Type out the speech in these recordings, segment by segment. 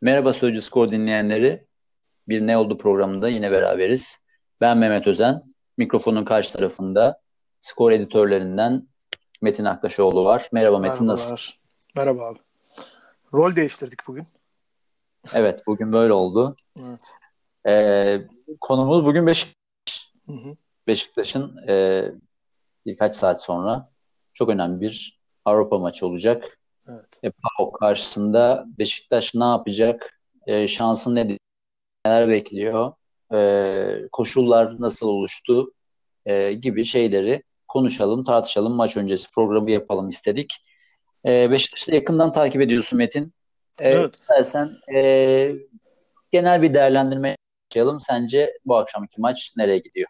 Merhaba Sözcü Skor dinleyenleri. Bir Ne Oldu programında yine beraberiz. Ben Mehmet Özen. Mikrofonun karşı tarafında skor editörlerinden Metin Aktaşoğlu var. Merhaba Metin nasılsın? Merhaba abi. Rol değiştirdik bugün. Evet bugün böyle oldu. Evet. Ee, konumuz bugün Beşiktaş. Hı hı. Beşiktaş'ın e, birkaç saat sonra çok önemli bir Avrupa maçı olacak. Evet. E, PAOK karşısında Beşiktaş ne yapacak? E, şansın ne neler bekliyor? E, koşullar nasıl oluştu? E, gibi şeyleri konuşalım, tartışalım. Maç öncesi programı yapalım istedik. E, Beşiktaş'ı yakından takip ediyorsun Metin. E, evet. İstersen e, genel bir değerlendirme yapalım. Sence bu akşamki maç nereye gidiyor?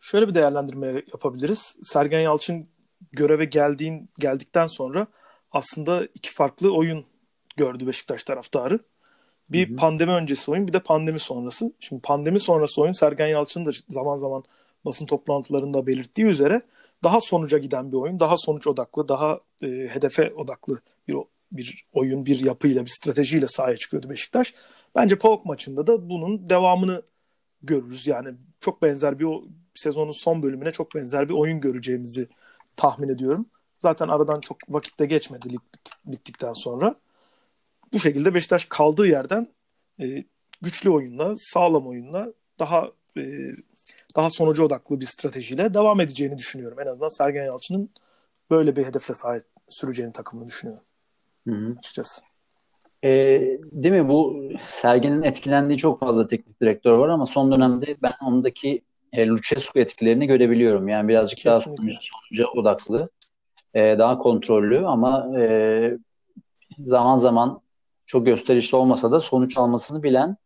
Şöyle bir değerlendirme yapabiliriz. Sergen Yalçın göreve geldiğin geldikten sonra aslında iki farklı oyun gördü Beşiktaş taraftarı. Bir Hı-hı. pandemi öncesi oyun bir de pandemi sonrası. Şimdi pandemi sonrası oyun Sergen Yalçın'ın da zaman zaman basın toplantılarında belirttiği üzere daha sonuca giden bir oyun, daha sonuç odaklı, daha e, hedefe odaklı bir bir oyun, bir yapıyla, bir stratejiyle sahaya çıkıyordu Beşiktaş. Bence PAOK maçında da bunun devamını görürüz. Yani çok benzer bir sezonun son bölümüne çok benzer bir oyun göreceğimizi tahmin ediyorum. Zaten aradan çok vakitte geçmedi lig bittikten sonra. Bu şekilde Beşiktaş kaldığı yerden e, güçlü oyunla, sağlam oyunla daha e, daha sonucu odaklı bir stratejiyle devam edeceğini düşünüyorum. En azından Sergen Yalçın'ın böyle bir hedefle sahip süreceğini takımını düşünüyorum. Hı hı. Açıkçası. E, değil mi? Bu Sergen'in etkilendiği çok fazla teknik direktör var ama son dönemde ben ondaki e, Lucescu etkilerini görebiliyorum. Yani birazcık Kesinlikle. daha sonuca odaklı, e, daha kontrollü ama e, zaman zaman çok gösterişli olmasa da sonuç almasını bilen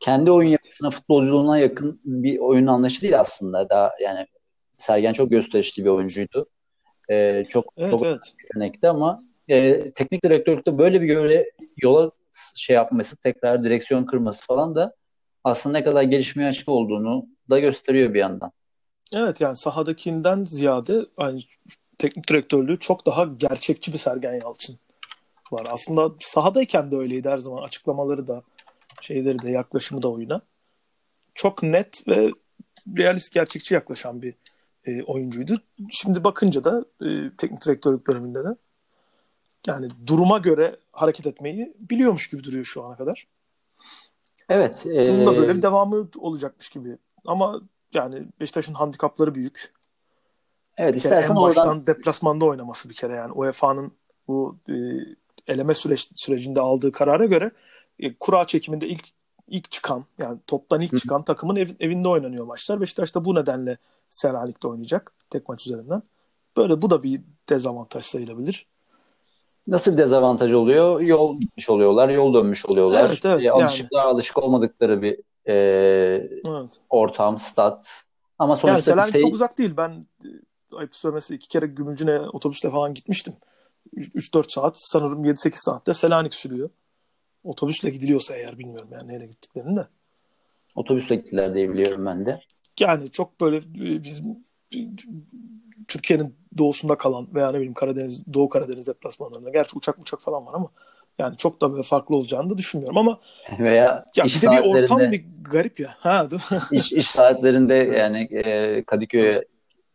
kendi oyun yapısına, futbolculuğuna yakın bir oyun anlayışı değil aslında. Daha yani Sergen çok gösterişli bir oyuncuydu. E, çok evet, çok evet. yetenekli ama e, teknik direktörlükte böyle bir göre yola şey yapması, tekrar direksiyon kırması falan da aslında ne kadar gelişmeye açık olduğunu da gösteriyor bir yandan. Evet yani sahadakinden ziyade hani teknik direktörlüğü çok daha gerçekçi bir Sergen Yalçın var. Aslında sahadayken de öyleydi her zaman açıklamaları da şeyleri de yaklaşımı da oyuna. Çok net ve realist gerçekçi yaklaşan bir e, oyuncuydu. Şimdi bakınca da e, teknik direktörlük döneminde de yani duruma göre hareket etmeyi biliyormuş gibi duruyor şu ana kadar. Evet. E... Bunun da böyle bir devamı olacakmış gibi. Ama yani Beşiktaş'ın handikapları büyük. Evet bir istersen en baştan oradan... deplasmanda oynaması bir kere yani UEFA'nın bu e, eleme süreç, sürecinde aldığı karara göre e, kura çekiminde ilk ilk çıkan yani toptan ilk çıkan Hı. takımın ev, evinde oynanıyor maçlar. Beşiktaş da bu nedenle Selanik'te oynayacak tek maç üzerinden. Böyle bu da bir dezavantaj sayılabilir. Nasıl bir dezavantaj oluyor? Yol gitmiş oluyorlar, yol dönmüş oluyorlar. Evet, evet, e, alışık, yani. alışık olmadıkları bir e, evet. ortam, stat. Ama sonuçta yani Selanik şey... çok uzak değil. Ben e, ayıp söylemesi iki kere Gümülcüne otobüsle falan gitmiştim. 3-4 saat sanırım 7-8 saatte Selanik sürüyor. Otobüsle gidiliyorsa eğer bilmiyorum yani nereye gittiklerini de. Otobüsle gittiler diye biliyorum ben de. Yani çok böyle e, bizim Türkiye'nin doğusunda kalan veya ne bileyim Karadeniz, Doğu Karadeniz deplasmanlarında. Gerçi uçak uçak falan var ama yani çok da böyle farklı olacağını da düşünmüyorum ama veya ya iş bir de bir ortam bir garip ya. Ha, değil mi? iş, iş saatlerinde yani e, Kadıköy'e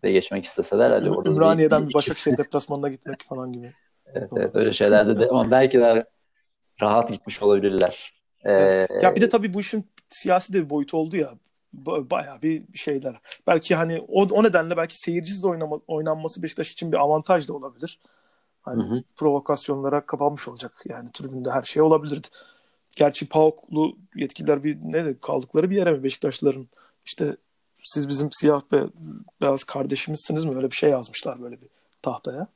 de geçmek isteseler hadi orada Ümraniye'den bir, bir Başakşehir deplasmanına gitmek falan gibi. evet, evet öyle şeylerde de ama belki daha rahat gitmiş olabilirler. Ee, ya bir de tabii bu işin siyasi de bir boyutu oldu ya bayağı bir şeyler. Belki hani o, o nedenle belki seyircisiz oynama, oynanması Beşiktaş için bir avantaj da olabilir. Hani hı hı. provokasyonlara kapanmış olacak. Yani tribünde her şey olabilirdi. Gerçi PAOK'lu yetkililer bir ne de kaldıkları bir yere mi Beşiktaşlıların işte siz bizim siyah ve beyaz kardeşimizsiniz mi öyle bir şey yazmışlar böyle bir tahtaya.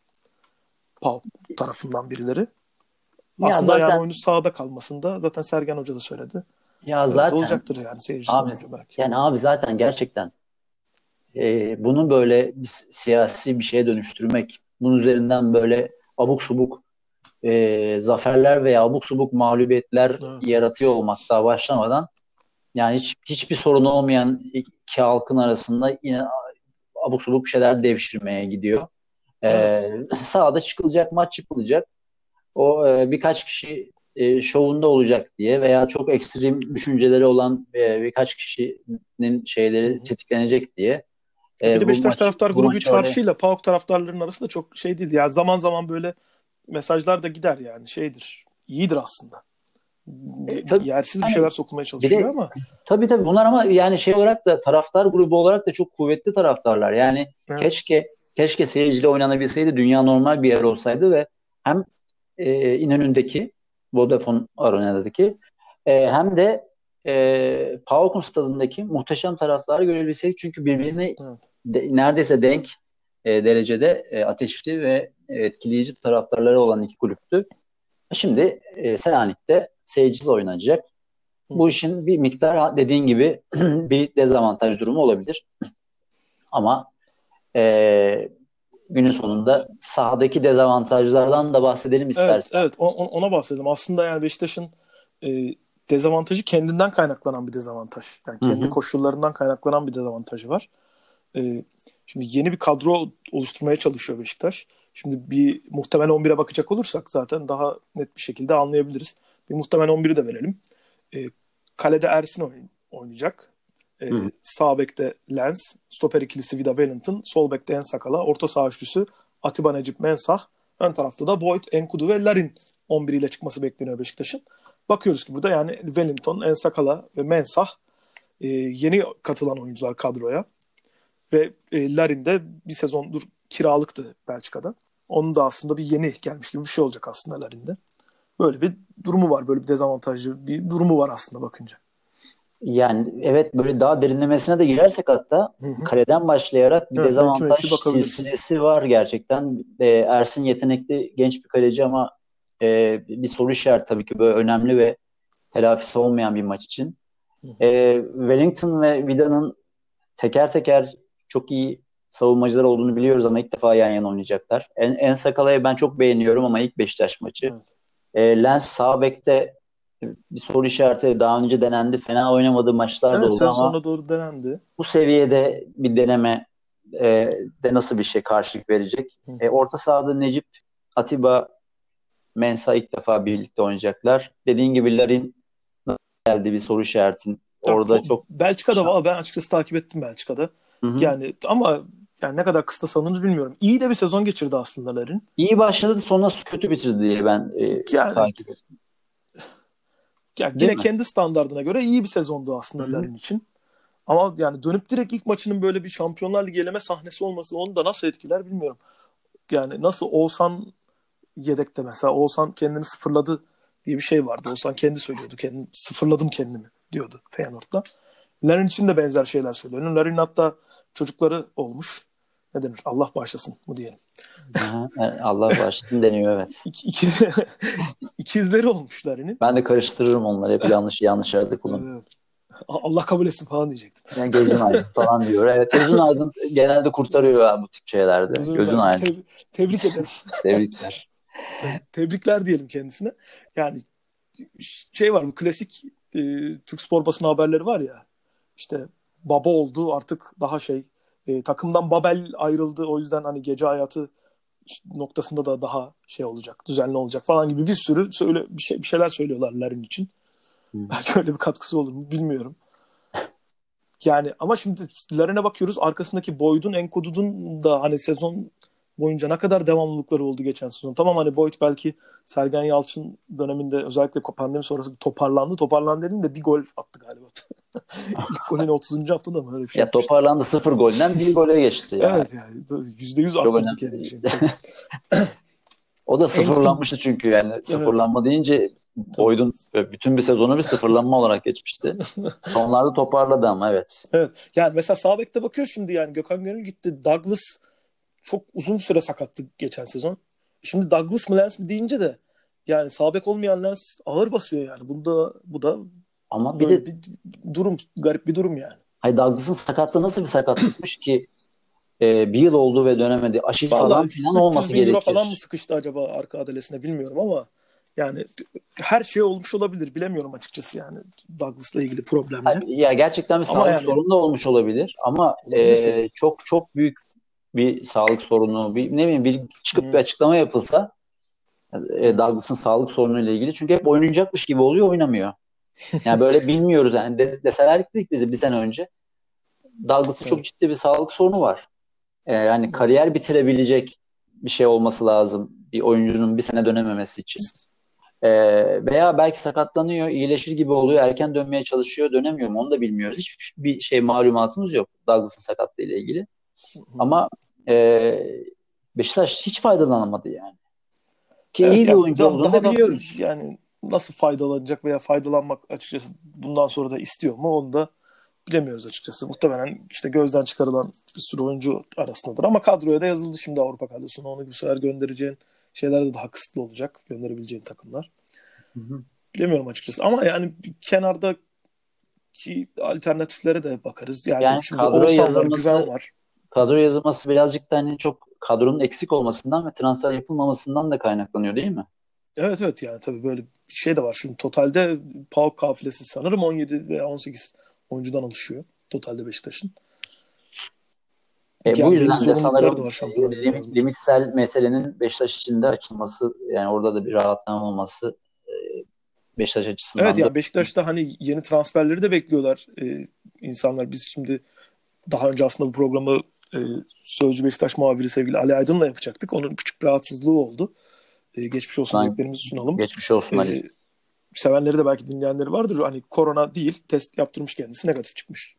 PAOK tarafından birileri. Ya Aslında zaten... yani oyunu sahada kalmasında zaten Sergen Hoca da söyledi. Ya zaten olacaktır yani seyircisi abi, belki. Yani abi zaten gerçekten e, bunu böyle bir siyasi bir şeye dönüştürmek, bunun üzerinden böyle abuk subuk e, zaferler veya abuk subuk mağlubiyetler evet. yaratıyor olmak daha başlamadan yani hiç hiçbir sorun olmayan iki halkın arasında yine abuk subuk şeyler devşirmeye gidiyor. Evet. sahada çıkılacak, maç çıkılacak. O e, birkaç kişi e, şovunda olacak diye veya çok ekstrem düşünceleri olan e, birkaç kişinin şeyleri tetiklenecek diye. E, bir de Beşiktaş maç, taraftar grubu çarşıyla PAOK taraftarlarının arasında çok şey değil. Yani zaman zaman böyle mesajlar da gider yani şeydir. İyidir aslında. E, tabii, Yersiz bir şeyler sokulmaya çalışıyor de, ama. Tabii tabii bunlar ama yani şey olarak da taraftar grubu olarak da çok kuvvetli taraftarlar. Yani evet. keşke keşke seyirciyle oynanabilseydi dünya normal bir yer olsaydı ve hem e, İnönü'ndeki Vodafone Arena'daki e, hem de e, PAOK'un stadındaki muhteşem taraftarı görebilseydik. Çünkü birbirine evet. de, neredeyse denk e, derecede e, ateşli ve etkileyici taraftarları olan iki kulüptü. Şimdi e, Selanik'te seyircisiz oynanacak. Bu işin bir miktar dediğin gibi bir dezavantaj durumu olabilir. Ama e, günün sonunda sahadaki dezavantajlardan da bahsedelim istersen. Evet, evet ona bahsedelim. Aslında yani Beşiktaş'ın e, dezavantajı kendinden kaynaklanan bir dezavantaj. Yani kendi Hı-hı. koşullarından kaynaklanan bir dezavantajı var. E, şimdi yeni bir kadro oluşturmaya çalışıyor Beşiktaş. Şimdi bir muhtemel 11'e bakacak olursak zaten daha net bir şekilde anlayabiliriz. Bir muhtemel 11'i de verelim. E, kalede Ersin oynayacak. E, sağ bekte Lens, stoper ikilisi Vida Wellington, sol bekte Ensakala, orta saha üçlüsü Atiba Necip Mensah, ön tarafta da Boyd, Enkudu ve Larin 11 ile çıkması bekleniyor Beşiktaş'ın. Bakıyoruz ki burada yani Wellington, Ensakala ve Mensah e, yeni katılan oyuncular kadroya. Ve e, Larin de bir sezondur kiralıktı Belçika'da. Onun da aslında bir yeni gelmiş gibi bir şey olacak aslında Larin'de. Böyle bir durumu var. Böyle bir dezavantajlı bir durumu var aslında bakınca. Yani evet böyle daha derinlemesine de girersek hatta hı hı. kaleden başlayarak bir evet, dezavantaj silsilesi var gerçekten. Ee, Ersin yetenekli genç bir kaleci ama e, bir soru işareti tabii ki böyle önemli ve telafisi olmayan bir maç için. E, Wellington ve Vida'nın teker teker çok iyi savunmacılar olduğunu biliyoruz ama ilk defa yan yana oynayacaklar. En, en Sakala'yı ben çok beğeniyorum ama ilk Beşiktaş maçı. Evet. E, Lens sağ bekte bir soru işareti daha önce denendi. Fena oynamadığı maçlar evet, da oldu ama sonra doğru denendi. Bu seviyede bir deneme e, de nasıl bir şey karşılık verecek? E, orta sahada Necip, Atiba, Mensa ilk defa birlikte oynayacaklar. Dediğin gibi Larin geldi bir soru işaretin. Orada ya, çok Belçika'da var. Ben açıkçası takip ettim Belçika'da. Hı-hı. Yani ama yani ne kadar kısa sanırız bilmiyorum. İyi de bir sezon geçirdi aslında Larin. İyi başladı sonra kötü bitirdi diye ben e, yani, takip ettim. Yani yine mi? kendi standartına göre iyi bir sezondu aslında Hı-hı. Larin için. Ama yani dönüp direkt ilk maçının böyle bir Şampiyonlar Ligi eleme sahnesi olması onu da nasıl etkiler bilmiyorum. Yani nasıl Oğuzhan yedekte mesela Oğuzhan kendini sıfırladı diye bir şey vardı. Oğuzhan kendi söylüyordu. Kendim, sıfırladım kendimi diyordu Feyenoord'da. Larin için de benzer şeyler söylüyor. Larin hatta çocukları olmuş. Ne denir? Allah bağışlasın mı diyelim. Allah bağışlasın deniyor evet. İk, ikiz, ikizleri olmuş Larin'in. Ben de karıştırırım onları. Hep yanlış yanlış yerde kullanıyorum. Allah kabul etsin falan diyecektim. Yani gözün aydın falan diyor. Evet gözün aydın genelde kurtarıyor bu tip şeylerde. Gözün, gözün aydın. Te- tebrik ederim. Tebrikler. Tebrikler diyelim kendisine. Yani şey var bu klasik e, Türk spor basın haberleri var ya. İşte baba oldu artık daha şey e, takımdan Babel ayrıldı o yüzden hani gece hayatı noktasında da daha şey olacak, düzenli olacak falan gibi bir sürü söyle bir şey bir şeyler söylüyorlar Larin için. Hmm. Belki öyle bir katkısı olur mu bilmiyorum. Yani ama şimdi Larin'e bakıyoruz arkasındaki Boyd'un Enkodud'un da hani sezon boyunca ne kadar devamlılıkları oldu geçen sezon. Tamam hani Boyd belki Sergen Yalçın döneminde özellikle pandemi sonrası toparlandı. Toparlandı dedim de bir gol attı galiba. İlk golün 30. haftada mı öyle bir şey? Ya toparlandı sıfır golden bir gole geçti. Yani. Evet yani yüzde yüz arttırdı kendini. Şey. o da sıfırlanmıştı çünkü yani sıfırlanma evet. deyince Boyd'un bütün bir sezonu bir sıfırlanma olarak geçmişti. Sonlarda toparladı ama evet. Evet. Yani mesela sağ bekte bakıyor şimdi yani Gökhan Gönül gitti. Douglas çok uzun süre sakattı geçen sezon. Şimdi Douglas mı Lens mi deyince de yani sabek olmayan Lens ağır basıyor yani. Bunda bu da ama bir de bir durum garip bir durum yani. Hayır Douglas'ın sakatlığı nasıl bir sakatlıkmış ki e, bir yıl oldu ve dönemedi. Aşı falan filan olması gerekir. euro falan mı sıkıştı acaba arka adalesine bilmiyorum ama yani her şey olmuş olabilir. Bilemiyorum açıkçası yani Douglas'la ilgili problemler. Ya gerçekten bir sağlık yani, sorunu da olmuş olabilir ama e, çok çok büyük bir sağlık sorunu, bir ne bileyim bir çıkıp hmm. bir açıklama yapılsa e, Douglas'ın sağlık sorunuyla ilgili. Çünkü hep oynayacakmış gibi oluyor, oynamıyor. Yani böyle bilmiyoruz yani. De, deselerdik dedik bize bir sene önce. Douglas'ın çok ciddi bir sağlık sorunu var. Ee, yani kariyer bitirebilecek bir şey olması lazım. Bir oyuncunun bir sene dönememesi için. Ee, veya belki sakatlanıyor, iyileşir gibi oluyor, erken dönmeye çalışıyor, dönemiyor mu onu da bilmiyoruz. Hiçbir şey malumatımız yok Douglas'ın sakatlığı ile ilgili. Ama e, Beşiktaş hiç faydalanamadı yani. Ki evet, iyi bir oyuncu olduğunu da biliyoruz. Yani nasıl faydalanacak veya faydalanmak açıkçası bundan sonra da istiyor mu onu da bilemiyoruz açıkçası. Muhtemelen işte gözden çıkarılan bir sürü oyuncu arasındadır. Ama kadroya da yazıldı şimdi Avrupa kadrosuna. Onu bir sefer göndereceğin şeyler de daha kısıtlı olacak. Gönderebileceğin takımlar. Hı hı. Bilemiyorum açıkçası. Ama yani kenarda ki alternatiflere de bakarız. Yani, yani şimdi kadro yazılması, var, var. Kadro yazılması birazcık da hani çok kadronun eksik olmasından ve transfer yapılmamasından da kaynaklanıyor değil mi? Evet evet yani tabii böyle bir şey de var. Şimdi totalde PAOK kafilesi sanırım 17 veya 18 oyuncudan oluşuyor. Totalde Beşiktaş'ın. E, bu yüzden de sanırım var limit, limitsel meselenin Beşiktaş için de açılması yani orada da bir rahatlama olması e, Beşiktaş açısından Evet da... yani Beşiktaş'ta hani yeni transferleri de bekliyorlar e, insanlar. Biz şimdi daha önce aslında bu programı e, Sözcü Beşiktaş muhabiri sevgili Ali Aydın'la yapacaktık. Onun küçük bir rahatsızlığı oldu. E, geçmiş olsun dileklerimizi sunalım. Geçmiş olsun Ali. E, sevenleri de belki dinleyenleri vardır. Hani korona değil test yaptırmış kendisi negatif çıkmış.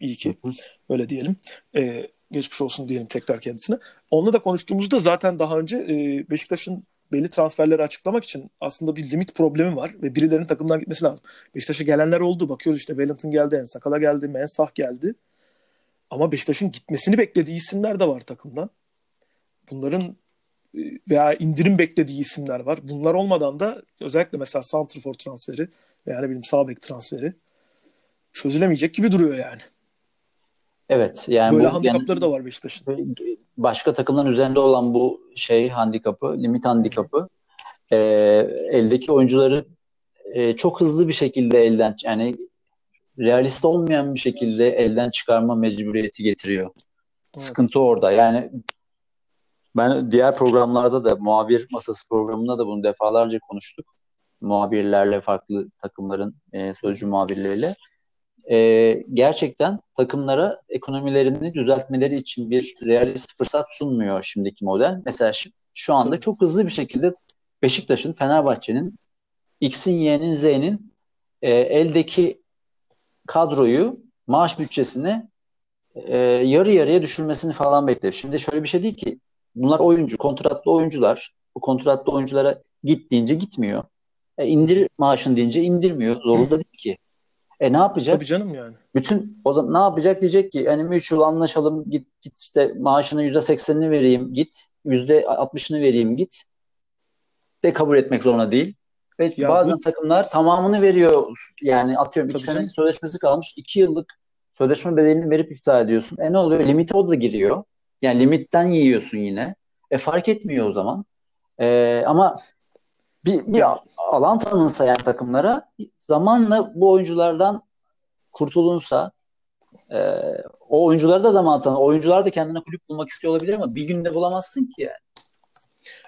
İyi ki öyle diyelim. E, geçmiş olsun diyelim tekrar kendisine. Onunla da konuştuğumuzda zaten daha önce e, Beşiktaş'ın belli transferleri açıklamak için aslında bir limit problemi var ve birilerinin takımdan gitmesi lazım. Beşiktaş'a gelenler oldu. Bakıyoruz işte Wellington geldi, Ensakala geldi, Mensah geldi. Ama Beşiktaş'ın gitmesini beklediği isimler de var takımdan. Bunların e, veya indirim beklediği isimler var. Bunlar olmadan da özellikle mesela Santrfor transferi veya ne bileyim sağ bek transferi çözülemeyecek gibi duruyor yani. Evet. Yani Böyle bu, handikapları yani, da var Beşiktaş'ın. Başka takımların üzerinde olan bu şey handikapı, limit handikapı e, eldeki oyuncuları e, çok hızlı bir şekilde elden yani realist olmayan bir şekilde elden çıkarma mecburiyeti getiriyor. Evet. Sıkıntı orada. Yani ben diğer programlarda da muhabir masası programında da bunu defalarca konuştuk. Muhabirlerle, farklı takımların e, sözcü muhabirleriyle. E, gerçekten takımlara ekonomilerini düzeltmeleri için bir realist fırsat sunmuyor şimdiki model. Mesela şu, şu anda çok hızlı bir şekilde Beşiktaş'ın, Fenerbahçe'nin, X'in, Y'nin, Z'nin e, eldeki kadroyu, maaş bütçesini e, yarı yarıya düşürmesini falan bekliyor. Şimdi şöyle bir şey değil ki bunlar oyuncu, kontratlı oyuncular. Bu kontratlı oyunculara git deyince gitmiyor. E, indir maaşın deyince indirmiyor. Zorunda değil ki. E ne yapacak? Tabii canım yani. Bütün o zaman ne yapacak diyecek ki hani mutual anlaşalım git git işte maaşının yüzde seksenini vereyim git yüzde altmışını vereyim git de kabul etmek zorunda değil. Ve ya bazen bu... takımlar tamamını veriyor. Yani atıyorum iki sene sözleşmesi kalmış. iki yıllık sözleşme bedelini verip iptal ediyorsun. E ne oluyor? Limite o da giriyor. Yani limitten yiyorsun yine. E fark etmiyor o zaman. E, ama bir, bir alan tanınsa yani takımlara zamanla bu oyunculardan kurtulunsa e, o oyunculara da zaman tanı. Oyuncular da kendine kulüp bulmak istiyor olabilir ama bir günde bulamazsın ki yani.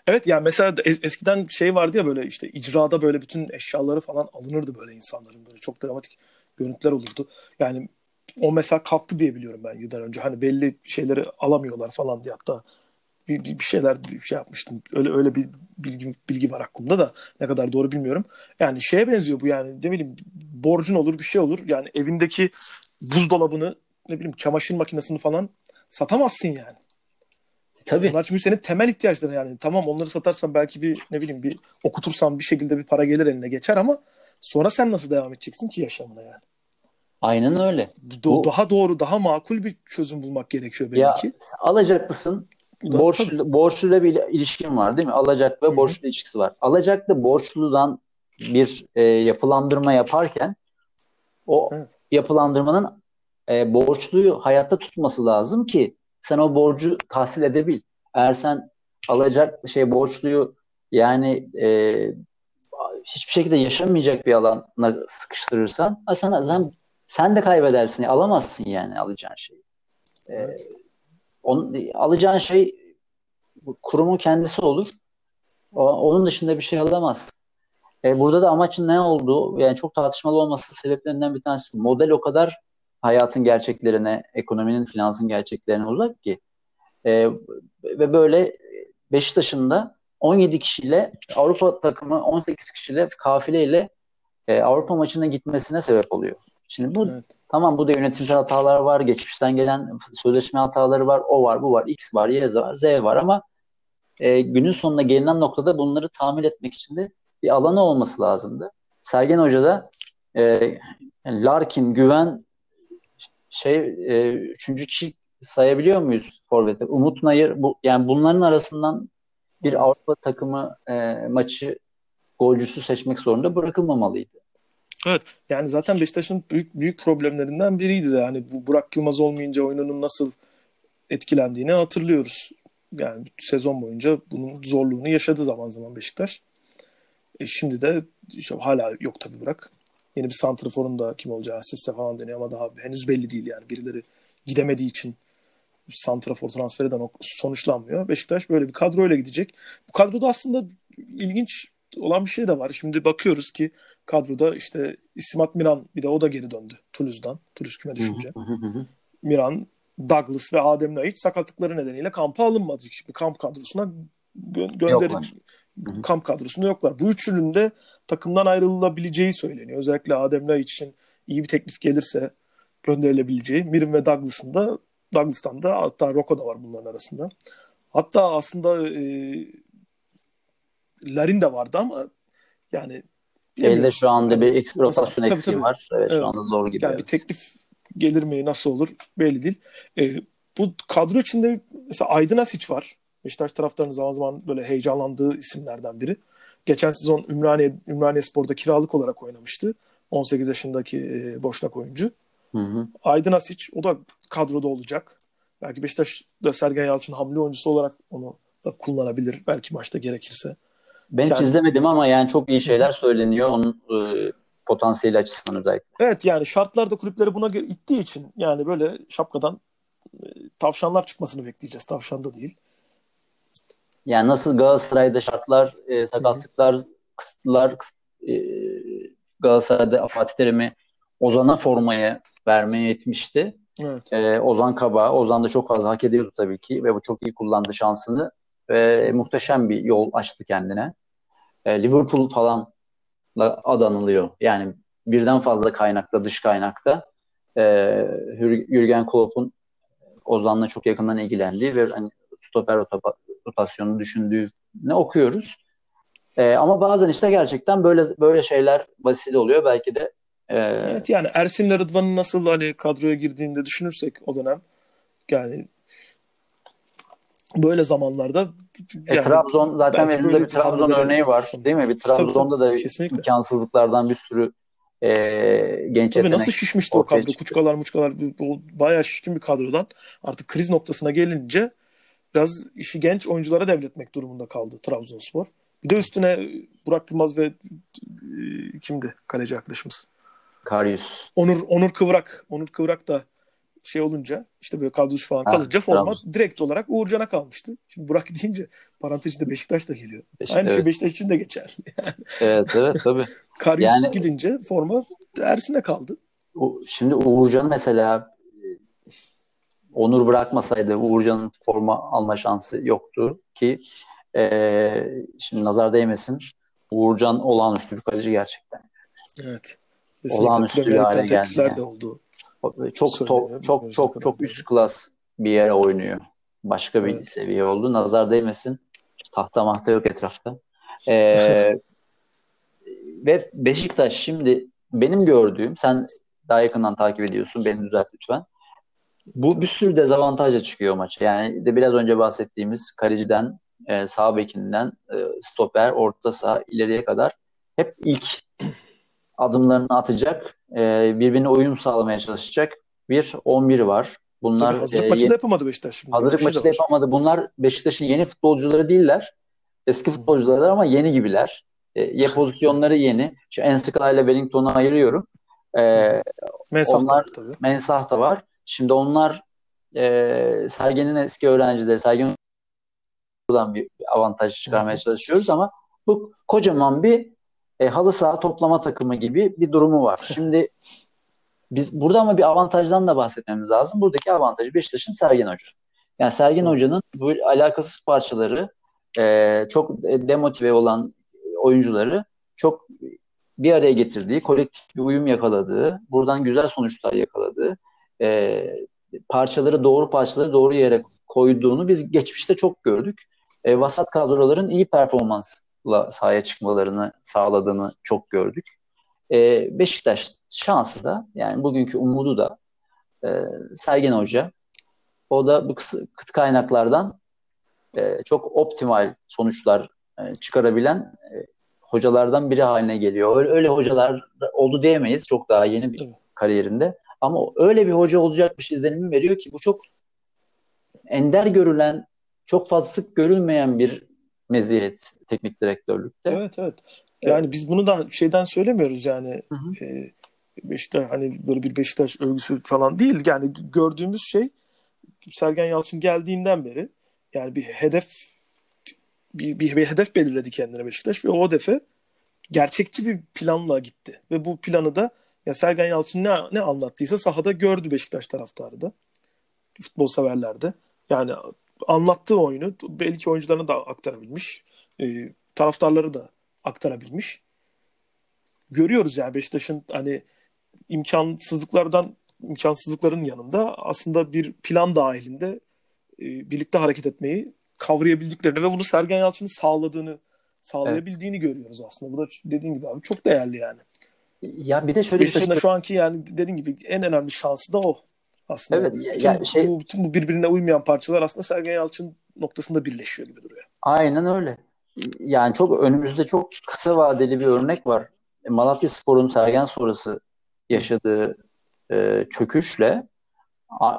Evet yani mesela es- eskiden şey vardı ya böyle işte icrada böyle bütün eşyaları falan alınırdı böyle insanların böyle çok dramatik görüntüler olurdu. Yani o mesela kalktı diye biliyorum ben yıllar önce. Hani belli şeyleri alamıyorlar falan diye hatta bir, bir, bir şeyler bir şey yapmıştım. Öyle öyle bir bilgi, bilgi var aklımda da ne kadar doğru bilmiyorum. Yani şeye benziyor bu yani ne bileyim borcun olur bir şey olur. Yani evindeki buzdolabını ne bileyim çamaşır makinesini falan satamazsın yani. Tabii. Onlar çünkü senin temel ihtiyaçların yani. Tamam onları satarsan belki bir ne bileyim bir okutursan bir şekilde bir para gelir eline geçer ama sonra sen nasıl devam edeceksin ki yaşamına yani? Aynen öyle. Do- Bu... Daha doğru, daha makul bir çözüm bulmak gerekiyor belki. Ya, alacaklısın. Borçlu, borçluyla bir ilişkin var değil mi? Alacak ve borçlu ilişkisi var. Alacaklı borçludan bir e, yapılandırma yaparken o evet. yapılandırmanın e, borçluyu hayatta tutması lazım ki sen o borcu tahsil edebil. Eğer sen alacak şey borçluyu yani e, hiçbir şekilde yaşamayacak bir alana sıkıştırırsan sen, sen, sen de kaybedersin. Alamazsın yani alacağın şeyi. E, on, alacağın şey kurumun kendisi olur. O, onun dışında bir şey alamaz. E, burada da amacın ne olduğu yani çok tartışmalı olması sebeplerinden bir tanesi. Model o kadar hayatın gerçeklerine, ekonominin, finansın gerçeklerine uzak ki. E, ve böyle Beşiktaş'ın da 17 kişiyle Avrupa takımı 18 kişiyle kafileyle e, Avrupa maçına gitmesine sebep oluyor. Şimdi bu evet. tamam bu da yönetimsel hatalar var, geçmişten gelen sözleşme hataları var, o var, bu var, X var, Y var, Z var ama e, günün sonunda gelinen noktada bunları tamir etmek için de bir alanı olması lazımdı. Sergen Hoca da e, Larkin, Güven şey e, üçüncü kişi sayabiliyor muyuz forvete? Umut Nayır bu, yani bunların arasından bir evet. Avrupa takımı e, maçı golcüsü seçmek zorunda bırakılmamalıydı. Evet. Yani zaten Beşiktaş'ın büyük büyük problemlerinden biriydi de yani bu Burak Yılmaz olmayınca oyununun nasıl etkilendiğini hatırlıyoruz. Yani sezon boyunca bunun zorluğunu yaşadı zaman zaman Beşiktaş. E şimdi de işte hala yok tabii Burak. Yeni bir santraforun da kim olacağı asiste falan deniyor ama daha henüz belli değil yani. Birileri gidemediği için santrafor transferi de sonuçlanmıyor. Beşiktaş böyle bir kadroyla gidecek. Bu kadroda aslında ilginç olan bir şey de var. Şimdi bakıyoruz ki kadroda işte İsmat Miran bir de o da geri döndü Toulouse'dan. Toulouse küme düşünce. Miran, Douglas ve Adem Naiç sakatlıkları nedeniyle kampa alınmadı. Şimdi kamp kadrosuna gö- gönderin. Kamp kadrosunda yoklar. Bu üçünün de takımdan ayrılabileceği söyleniyor. Özellikle Adem Naiç'in iyi bir teklif gelirse gönderilebileceği. Mirin ve Douglas'ın da Douglas'tan da hatta Rocco da var bunların arasında. Hatta aslında e, Larin de vardı ama yani Elde şu anda bir eks, rotasyon eksiği tabii. var. Evet, evet, şu anda zor gibi. Yani evet. bir teklif gelir mi nasıl olur belli değil. E, bu kadro içinde mesela Aydın Asiç var. Beşiktaş taraftarının zaman zaman böyle heyecanlandığı isimlerden biri. Geçen sezon Ümraniye, Ümraniye Spor'da kiralık olarak oynamıştı. 18 yaşındaki e, boşnak oyuncu. Hı hı. Aydın Asiç o da kadroda olacak. Belki Beşiktaş da Sergen Yalçın hamle oyuncusu olarak onu da kullanabilir. Belki maçta gerekirse. Ben hiç izlemedim ama yani çok iyi şeyler söyleniyor onun e, potansiyeli açısından özellikle. Evet yani şartlarda kulüpleri buna ittiği için yani böyle şapkadan e, tavşanlar çıkmasını bekleyeceğiz. Tavşan da değil. Yani nasıl Galatasaray'da şartlar, e, sakatlıklar, kısıtlar, e, Galatasaray'da Fatih Terim'i Ozan'a formaya vermeye yetmişti. Evet. E, Ozan Kaba, Ozan da çok fazla hak ediyordu tabii ki ve bu çok iyi kullandı şansını ve muhteşem bir yol açtı kendine. E, Liverpool falan adanılıyor. Yani birden fazla kaynakta, dış kaynakta e, Jürgen Klopp'un Ozan'la çok yakından ilgilendiği ve hani stoper rotasyonu düşündüğünü okuyoruz. E, ama bazen işte gerçekten böyle böyle şeyler vesile oluyor. Belki de e, Evet yani Ersin'le Rıdvan'ın nasıl hani kadroya girdiğinde düşünürsek o dönem yani böyle zamanlarda e, yani, e, Trabzon zaten elimde bir Trabzon örneği var değil mi? Bir Trabzon'da tabii, da Kesinlikle. imkansızlıklar bir sürü e, genç Tabii nasıl şişmişti o kadro? Çıktı. Kuçkalar muçkalar bayağı şişkin bir kadrodan artık kriz noktasına gelince biraz işi genç oyunculara devretmek durumunda kaldı Trabzonspor. Bir de üstüne Burak Yılmaz ve e, kimdi kaleci arkadaşımız? Karius. Onur Onur Kıvrak. Onur Kıvrak da şey olunca işte böyle kadrosu falan ha, kalınca forma Trabzon. direkt olarak Uğurcan'a kalmıştı. Şimdi Burak deyince parantez içinde Beşiktaş da geliyor. Beşik, Aynı şey evet. şey Beşiktaş için de geçer. evet evet tabii. Karius yani, gidince forma Ersin'e kaldı. Şimdi Uğurcan mesela Onur bırakmasaydı Uğurcan'ın forma alma şansı yoktu ki e, şimdi nazar değmesin Uğurcan olağanüstü bir kaleci gerçekten. Evet. Kesinlikle olağanüstü bir hale geldi. Yani. de oldu. Çok top, çok çok çok üst klas bir yere oynuyor. Başka bir evet. seviye oldu. Nazar değmesin. Tahta mahta yok etrafta. Ee, ve Beşiktaş şimdi benim gördüğüm sen daha yakından takip ediyorsun. Beni düzelt lütfen. Bu bir sürü dezavantajla çıkıyor maça. Yani de biraz önce bahsettiğimiz kaleciden, e, sağ bekinden, e, stoper, orta saha ileriye kadar hep ilk adımlarını atacak, e, birbirine uyum sağlamaya çalışacak bir 11 var. Bunlar Tabii hazırlık e, maçı da yapamadı Beşiktaş. Şimdi. Hazırlık maçı da yapamadı. Bunlar Beşiktaş'ın yeni futbolcuları değiller. Eski futbolcular ama yeni gibiler. E, ye pozisyonları yeni. Şu Enskala ile Wellington'u ayırıyorum. E, Mensah onlar, tabii. Mensah da var. Şimdi onlar e, Sergen'in eski öğrencileri, Sergen'in buradan bir avantaj çıkarmaya çalışıyoruz ama bu kocaman bir e, halı saha toplama takımı gibi bir durumu var. Şimdi biz burada ama bir avantajdan da bahsetmemiz lazım. Buradaki avantajı Beşiktaş'ın Sergen Hoca. Yani Sergen Hoca'nın bu alakasız parçaları e, çok demotive olan oyuncuları çok bir araya getirdiği, kolektif bir uyum yakaladığı, buradan güzel sonuçlar yakaladığı, e, parçaları doğru parçaları doğru yere koyduğunu biz geçmişte çok gördük. E, vasat kadroların iyi performansla sahaya çıkmalarını sağladığını çok gördük. E, Beşiktaş şansı da yani bugünkü umudu da e, Sergen Hoca. O da bu kıt kaynaklardan e, çok optimal sonuçlar e, çıkarabilen e, hocalardan biri haline geliyor. Öyle, öyle hocalar oldu diyemeyiz. Çok daha yeni bir kariyerinde. Ama öyle bir hoca olacakmış izlenimi veriyor ki bu çok ender görülen, çok fazla sık görülmeyen bir meziyet teknik direktörlükte. Evet evet. Yani evet. biz bunu da şeyden söylemiyoruz yani. Hı hı. E, Beşiktaş hani böyle bir Beşiktaş övgüsü falan değil. Yani gördüğümüz şey Sergen Yalçın geldiğinden beri yani bir hedef bir, bir, bir hedef belirledi kendine Beşiktaş ve o hedefe gerçekçi bir planla gitti. Ve bu planı da ya Sergen Yalçın ne, ne anlattıysa sahada gördü Beşiktaş taraftarı da. Futbol severler de. Yani anlattığı oyunu belki oyuncularına da aktarabilmiş. E, taraftarları da aktarabilmiş. Görüyoruz yani Beşiktaş'ın hani imkansızlıklardan imkansızlıkların yanında aslında bir plan dahilinde e, birlikte hareket etmeyi kavrayabildiklerini ve bunu Sergen Yalçın'ın sağladığını sağlayabildiğini evet. görüyoruz aslında. Bu da dediğin gibi abi çok değerli yani. Ya bir de şöyle Beşiktaş'ın bir şey... şu anki yani dediğin gibi en önemli şansı da o aslında. Evet, bütün, yani şey... bu, bütün bu birbirine uymayan parçalar aslında Sergen Yalçın noktasında birleşiyor gibi duruyor. Aynen öyle. Yani çok önümüzde çok kısa vadeli bir örnek var. Malatya Spor'un Sergen sonrası yaşadığı e, çöküşle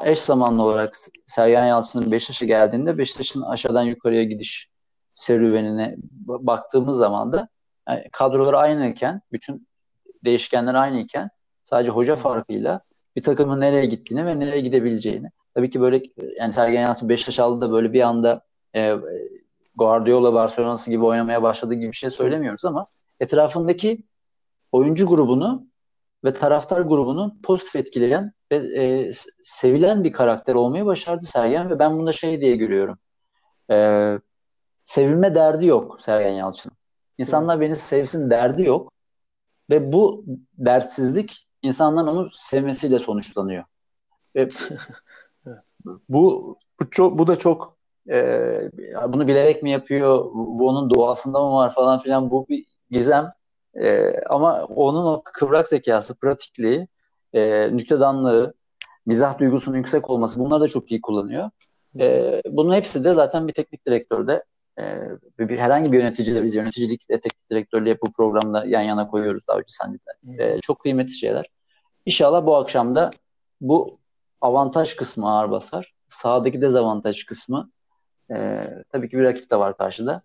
eş zamanlı olarak Sergen Yalçın'ın Beşiktaş'a geldiğinde Beşiktaş'ın aşağıdan yukarıya gidiş serüvenine baktığımız zaman da yani kadrolar aynıyken, bütün değişkenler aynıyken sadece hoca farkıyla bir takımın nereye gittiğini ve nereye gidebileceğini. Tabii ki böyle yani Sergen Yalçın Beşiktaş aldı da böyle bir anda e, Guardiola Barcelona'sı gibi oynamaya başladığı gibi bir şey söylemiyoruz ama etrafındaki oyuncu grubunu ve taraftar grubunu pozitif etkileyen ve e, sevilen bir karakter olmayı başardı Sergen ve ben bunda şey diye görüyorum. E, sevilme derdi yok Sergen Yalçın. İnsanlar beni sevsin derdi yok. Ve bu dertsizlik insanların onu sevmesiyle sonuçlanıyor. Ve bu, bu çok bu da çok e, bunu bilerek mi yapıyor? Bu onun doğasında mı var falan filan bu bir gizem. E, ama onun o kıvrak zekası, pratikliği, e, nüktedanlığı, mizah duygusunun yüksek olması bunlar da çok iyi kullanıyor. E, bunun hepsi de zaten bir teknik direktörde e, bir, herhangi bir yöneticiyle biz yöneticilikle teknik direktörlüğü bu programda yan yana koyuyoruz daha önce sen de. E, çok kıymetli şeyler. İnşallah bu akşam da bu avantaj kısmı ağır basar. Sağdaki dezavantaj kısmı e, tabii ki bir rakip de var karşıda.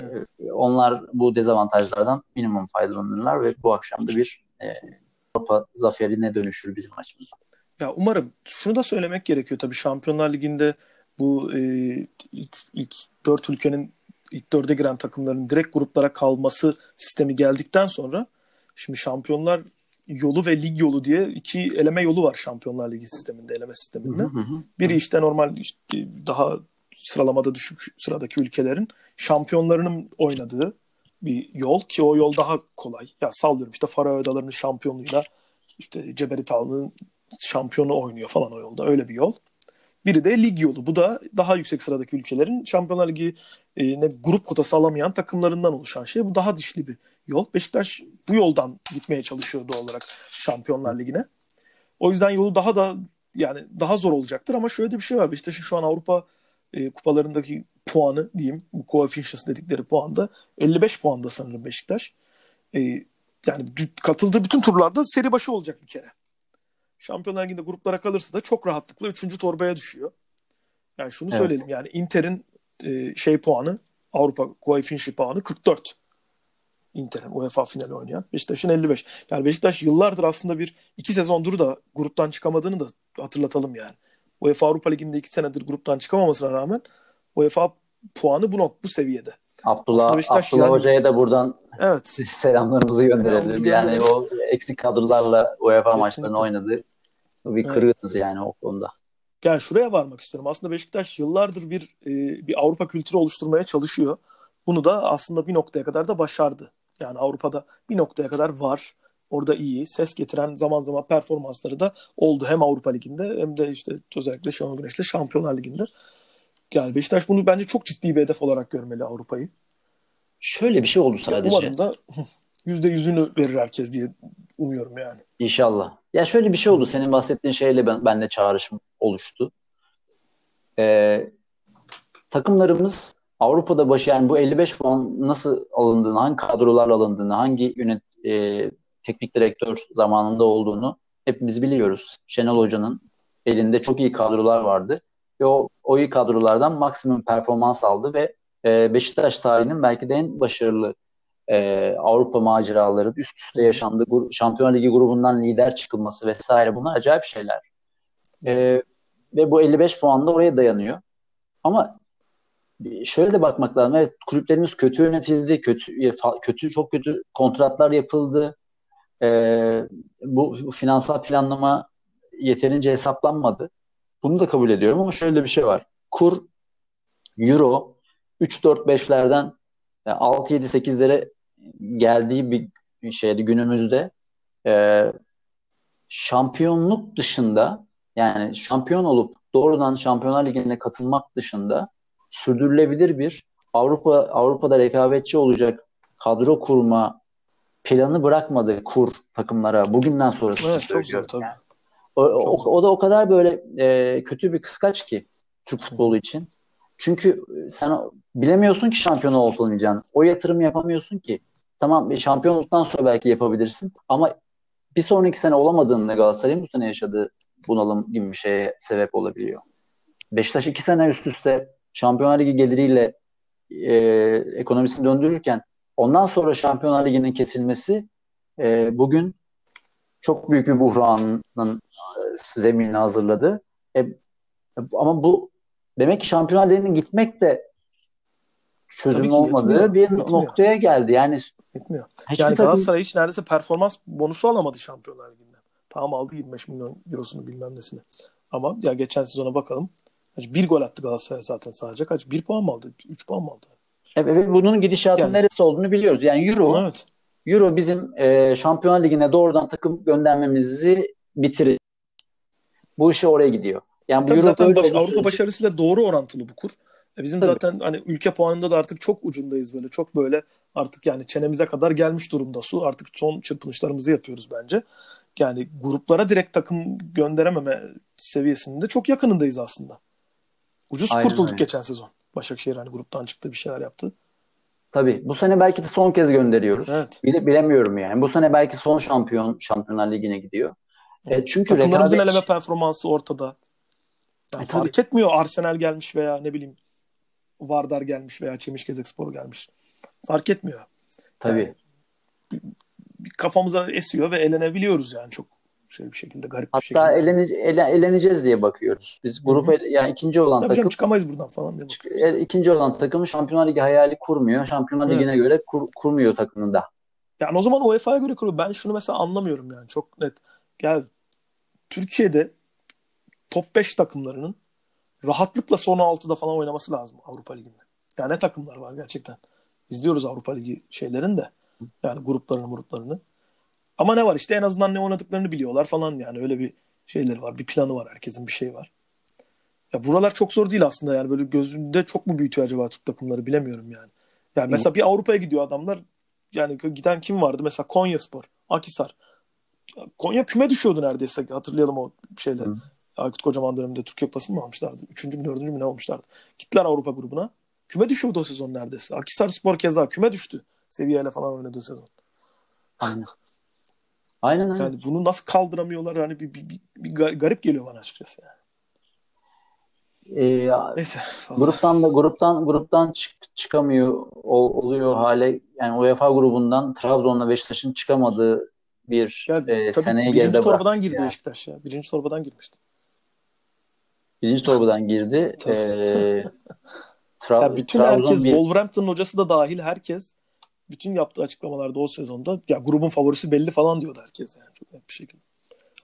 Evet. Onlar bu dezavantajlardan minimum faydalanırlar ve bu akşam da bir e, Avrupa zaferine dönüşür bizim maçımız. Ya umarım. Şunu da söylemek gerekiyor tabii Şampiyonlar Ligi'nde bu e, ilk, ilk dört ülkenin ilk dörde giren takımların direkt gruplara kalması sistemi geldikten sonra şimdi şampiyonlar yolu ve lig yolu diye iki eleme yolu var Şampiyonlar Ligi sisteminde, eleme sisteminde. Hı hı hı. Biri işte normal işte daha sıralamada düşük sıradaki ülkelerin şampiyonlarının oynadığı bir yol ki o yol daha kolay. Ya sallıyorum işte Faroe Adaları'nın şampiyonluğuyla işte Cebeli şampiyonu oynuyor falan o yolda. Öyle bir yol. Biri de lig yolu. Bu da daha yüksek sıradaki ülkelerin Şampiyonlar Ligi e, grup kotası alamayan takımlarından oluşan şey. Bu daha dişli bir yol. Beşiktaş bu yoldan gitmeye çalışıyor doğal olarak Şampiyonlar Ligi'ne. O yüzden yolu daha da yani daha zor olacaktır ama şöyle bir şey var. Beşiktaş'ın şu an Avrupa e, kupalarındaki puanı diyeyim. Bu coefficients dedikleri puanda 55 puanda sanırım Beşiktaş. E, yani katıldığı bütün turlarda seri başı olacak bir kere. Şampiyonlar Ligi'nde gruplara kalırsa da çok rahatlıkla 3. torbaya düşüyor. Yani şunu evet. söyleyelim yani Inter'in e, şey puanı Avrupa coefficient puanı 44. Inter'in UEFA finali oynayan. Beşiktaş'ın 55. Yani Beşiktaş yıllardır aslında bir iki sezondur da gruptan çıkamadığını da hatırlatalım yani. UEFA Avrupa Ligi'nde iki senedir gruptan çıkamamasına rağmen UEFA puanı bu nok bu seviyede. Abdullah, Abdullah yani, Hoca'ya da buradan evet, selamlarımızı gönderelim. Yani o eksik kadrolarla UEFA Kesinlikle. maçlarını oynadı. Bir kırığız evet. yani o konuda. Yani şuraya varmak istiyorum. Aslında Beşiktaş yıllardır bir e, bir Avrupa kültürü oluşturmaya çalışıyor. Bunu da aslında bir noktaya kadar da başardı. Yani Avrupa'da bir noktaya kadar var. Orada iyi, ses getiren zaman zaman performansları da oldu. Hem Avrupa Ligi'nde hem de işte özellikle Şenol Güneş'le Şampiyonlar Ligi'nde. Yani Beşiktaş bunu bence çok ciddi bir hedef olarak görmeli Avrupa'yı. Şöyle bir şey oldu sadece. Umarım da yüzde yüzünü verir herkes diye umuyorum yani. İnşallah. Ya şöyle bir şey oldu. Senin bahsettiğin şeyle ben, benle çağrışım oluştu. Ee, takımlarımız Avrupa'da başı yani bu 55 puan nasıl alındığını, hangi kadrolarla alındığını, hangi yönet e, teknik direktör zamanında olduğunu hepimiz biliyoruz. Şenol Hoca'nın elinde çok iyi kadrolar vardı ve o, o iyi kadrolardan maksimum performans aldı ve e, Beşiktaş tarihinin belki de en başarılı e, Avrupa maceraları üst üste yaşandı. Şampiyonlar Ligi grubundan lider çıkılması vesaire bunlar acayip şeyler. E, ve bu 55 puan da oraya dayanıyor. Ama şöyle de bakmak lazım. Evet kulüplerimiz kötü yönetildi. Kötü kötü çok kötü kontratlar yapıldı. E, bu finansal planlama yeterince hesaplanmadı. Bunu da kabul ediyorum ama şöyle bir şey var. Kur Euro 3-4-5'lerden 6-7-8'lere geldiği bir şeydi günümüzde e, şampiyonluk dışında yani şampiyon olup doğrudan Şampiyonlar Ligi'ne katılmak dışında sürdürülebilir bir Avrupa Avrupa'da rekabetçi olacak kadro kurma planı bırakmadı kur takımlara bugünden sonra evet, çok zor, tabii. Yani. O, o, o da o kadar böyle e, kötü bir kıskaç ki Türk futbolu için. Çünkü sen bilemiyorsun ki şampiyon olup olmayacağını. O yatırım yapamıyorsun ki. Tamam şampiyon olduktan sonra belki yapabilirsin ama bir sonraki sene olamadığında Galatasaray'ın bu sene yaşadığı bunalım gibi bir şeye sebep olabiliyor. Beşiktaş iki sene üst üste Şampiyonlar Ligi geliriyle e, ekonomisini döndürürken ondan sonra Şampiyonlar Ligi'nin kesilmesi e, bugün çok büyük bir buhranın e, zeminini hazırladı. E, ama bu demek ki Şampiyonlar Ligi'nin gitmek de çözüm olmadığı yetmiyor, bir yetmiyor. noktaya geldi. Yani Etmiyor. Hiçbir yani takım... Galatasaray hiç neredeyse performans bonusu alamadı Şampiyonlar Ligi'nden. Tamam aldı 25 milyon eurosunu bilmem nesini. Ama ya geçen sezona bakalım. Bir gol attı Galatasaray zaten sadece. Kaç? Bir puan mı aldı? Üç puan mı aldı? Evet, ve bunun gidişatının yani. neresi olduğunu biliyoruz. Yani Euro evet. Euro bizim e, Şampiyonlar Ligi'ne doğrudan takım göndermemizi bitirir. Bu işe oraya gidiyor. Yani bu Euro zaten baş, Avrupa sürece... başarısıyla doğru orantılı bu kur. E bizim Tabii. zaten hani ülke puanında da artık çok ucundayız böyle. Çok böyle artık yani çenemize kadar gelmiş durumda su. Artık son çırpınışlarımızı yapıyoruz bence. Yani gruplara direkt takım gönderememe seviyesinde çok yakınındayız aslında. Ucuz Aynen kurtulduk öyle. geçen sezon. Başakşehir hani gruptan çıktı bir şeyler yaptı. Tabii. Bu sene belki de son kez gönderiyoruz. Evet. Bile, bilemiyorum yani. Bu sene belki son şampiyon Şampiyonlar Ligi'ne gidiyor. E, çünkü Takımlarımızın rekabet... eleme performansı ortada. Yani e, fark tabii. etmiyor Arsenal gelmiş veya ne bileyim Vardar gelmiş veya Çemişgezek Spor gelmiş. Fark etmiyor. Tabii. Yani, kafamıza esiyor ve elenebiliyoruz yani çok şey bir şekilde garip Hatta bir şekilde. Hatta elene, ele, eleneceğiz diye bakıyoruz. Biz grup ele, yani ikinci olan Tabii takım canım, çıkamayız buradan falan diye bakıyoruz. İkinci olan takım Şampiyonlar Ligi hayali kurmuyor. Şampiyonlar evet. Ligi'ne göre kur, kurmuyor takımında. Yani o zaman UEFA'ya göre kuruyor. Ben şunu mesela anlamıyorum yani çok net. Gel Türkiye'de top 5 takımlarının rahatlıkla son 6'da falan oynaması lazım Avrupa Ligi'nde. Yani ne takımlar var gerçekten. İzliyoruz Avrupa Ligi şeylerin de. Yani gruplarını gruplarını. Ama ne var işte en azından ne oynadıklarını biliyorlar falan yani öyle bir şeyleri var. Bir planı var herkesin bir şey var. Ya buralar çok zor değil aslında yani böyle gözünde çok mu büyütüyor acaba Türk takımları bilemiyorum yani. Yani mesela bir Avrupa'ya gidiyor adamlar. Yani giden kim vardı? Mesela Konya Spor, Akisar. Konya küme düşüyordu neredeyse. Hatırlayalım o şeyleri. Hı. Aykut Kocaman döneminde Türkiye Kupası'nı mı almışlardı? Üçüncü mü dördüncü mü ne olmuşlardı? Gittiler Avrupa grubuna. Küme düşüyordu o sezon neredeyse. Akisar Spor keza küme düştü. Seviyeyle falan oynadığı sezon. Aynen. Aynen aynen. Yani bunu nasıl kaldıramıyorlar yani bir, bir, bir, bir garip geliyor bana açıkçası yani. Ee, Neyse. Gruptan da gruptan gruptan çık, çıkamıyor ol, oluyor hale yani UEFA grubundan Trabzon'la Beşiktaş'ın çıkamadığı bir ya, e, seneye geride Birinci torbadan girdi yani. Beşiktaş ya. Birinci torbadan girmişti. Birinci torbadan girdi. ee, Tra- ya bütün Trabzon herkes, bir... Wolverhampton hocası da dahil herkes bütün yaptığı açıklamalarda o sezonda ya grubun favorisi belli falan diyordu herkes yani çok net bir şekilde.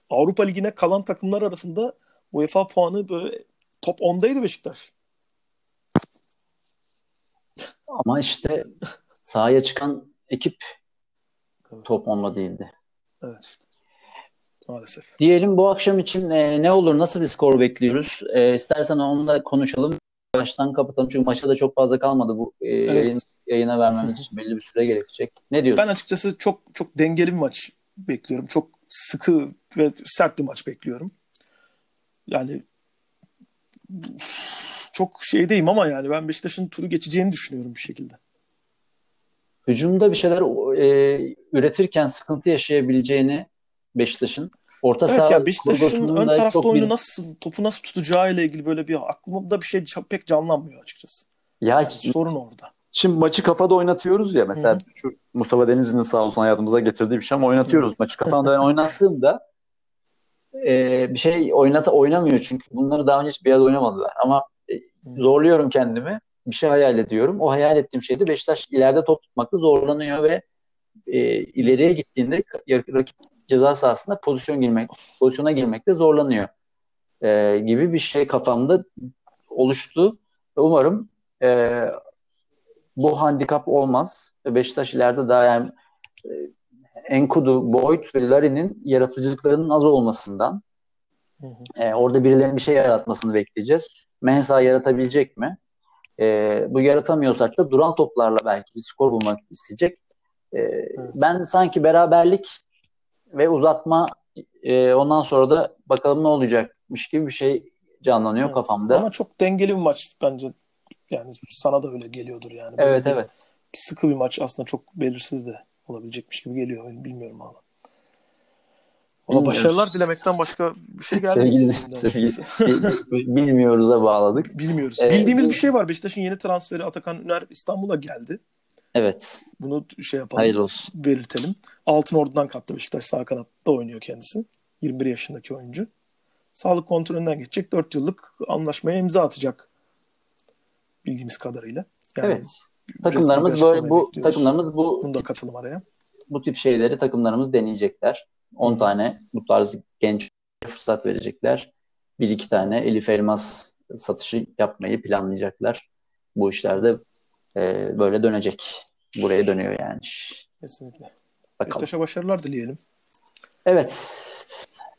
Avrupa Ligi'ne kalan takımlar arasında UEFA puanı böyle top 10'daydı Beşiktaş. Ama işte sahaya çıkan ekip top 10'la değildi. Evet. Maalesef. Diyelim bu akşam için e, ne olur, nasıl bir skor bekliyoruz? E, istersen onu da konuşalım. Baştan kapatalım çünkü maça da çok fazla kalmadı. Bu e, evet. yayın, yayına vermemiz için belli bir süre gerekecek. Ne diyorsun? Ben açıkçası çok çok dengeli bir maç bekliyorum. Çok sıkı ve sert bir maç bekliyorum. Yani çok şeydeyim ama yani ben Beşiktaş'ın turu geçeceğini düşünüyorum bir şekilde. Hücumda bir şeyler e, üretirken sıkıntı yaşayabileceğini Beşiktaş'ın orta evet, saha ya Beşiktaş'ın ön tarafta oyunu bir... nasıl topu nasıl tutacağı ile ilgili böyle bir aklımda bir şey pek canlanmıyor açıkçası. Ya yani sorun orada. Şimdi maçı kafada oynatıyoruz ya mesela Hı-hı. şu Mustafa Denizli'nin sağ olsun hayatımıza getirdiği bir şey ama oynatıyoruz. Hı-hı. Maçı kafanda ben oynattığımda e, bir şey oynata oynamıyor çünkü bunları daha önce hiç bir yerde oynamadılar ama e, zorluyorum kendimi bir şey hayal ediyorum. O hayal ettiğim şeyde Beşiktaş ileride top tutmakta zorlanıyor ve e, ileriye gittiğinde rakip ceza sahasında pozisyon girmek, pozisyona girmekte zorlanıyor e, gibi bir şey kafamda oluştu. Umarım e, bu handikap olmaz. Beşiktaş ileride daha yani e, Enkudu, Boyd ve Larin'in yaratıcılıklarının az olmasından hı hı. E, orada birilerinin bir şey yaratmasını bekleyeceğiz. Mensa yaratabilecek mi? E, bu yaratamıyorsak da duran toplarla belki bir skor bulmak isteyecek. E, evet. Ben sanki beraberlik ve uzatma e, ondan sonra da bakalım ne olacakmış gibi bir şey canlanıyor evet. kafamda. Ama çok dengeli bir maç bence. Yani sana da öyle geliyordur yani. evet bir, evet. Sıkı bir maç aslında çok belirsiz de olabilecekmiş gibi geliyor. Bilmiyorum ama. Ona başarılar dilemekten başka bir şey gelmiyor. Sevgili, sevgili bilmiyoruz'a bağladık. Bilmiyoruz. Ee, Bildiğimiz bir şey var. Beşiktaş'ın yeni transferi Atakan Üner İstanbul'a geldi. Evet. Bunu şey yapalım. Hayırlı olsun. Belirtelim. Altın Ordu'dan kattı Beşiktaş sağ kanatta oynuyor kendisi. 21 yaşındaki oyuncu. Sağlık kontrolünden geçecek. 4 yıllık anlaşmaya imza atacak. Bildiğimiz kadarıyla. Yani evet. Takımlarımız böyle bu bekliyoruz. takımlarımız bu Bunu da katılım araya. Bu tip şeyleri takımlarımız deneyecekler. 10 tane bu tarz genç fırsat verecekler. Bir iki tane Elif Elmas satışı yapmayı planlayacaklar. Bu işlerde e, böyle dönecek. Buraya dönüyor yani. Kesinlikle. Bakalım. Beşiktaş'a başarılar dileyelim. Evet.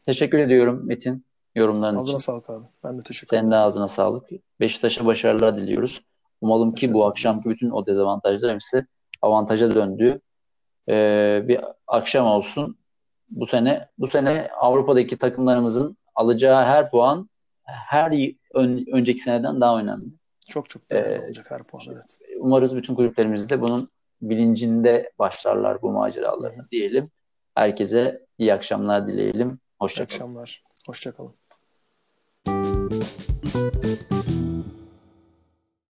Teşekkür ediyorum Metin yorumların ağzına için. sağlık abi. Ben de teşekkür ederim. Senin de ağzına sağlık. Beşiktaş'a başarılar diliyoruz. Umalım ki bu akşamki bütün o dezavantajlar hepsi avantaja döndü. Ee, bir akşam olsun. Bu sene bu sene Avrupa'daki takımlarımızın alacağı her puan her ön, önceki seneden daha önemli. Çok çok değerli ee, olacak her puan evet. Umarız bütün kulüplerimiz de bunun bilincinde başlarlar bu maceralarını diyelim. Herkese iyi akşamlar dileyelim. Hoşçakalın. İyi akşamlar. Hoşçakalın.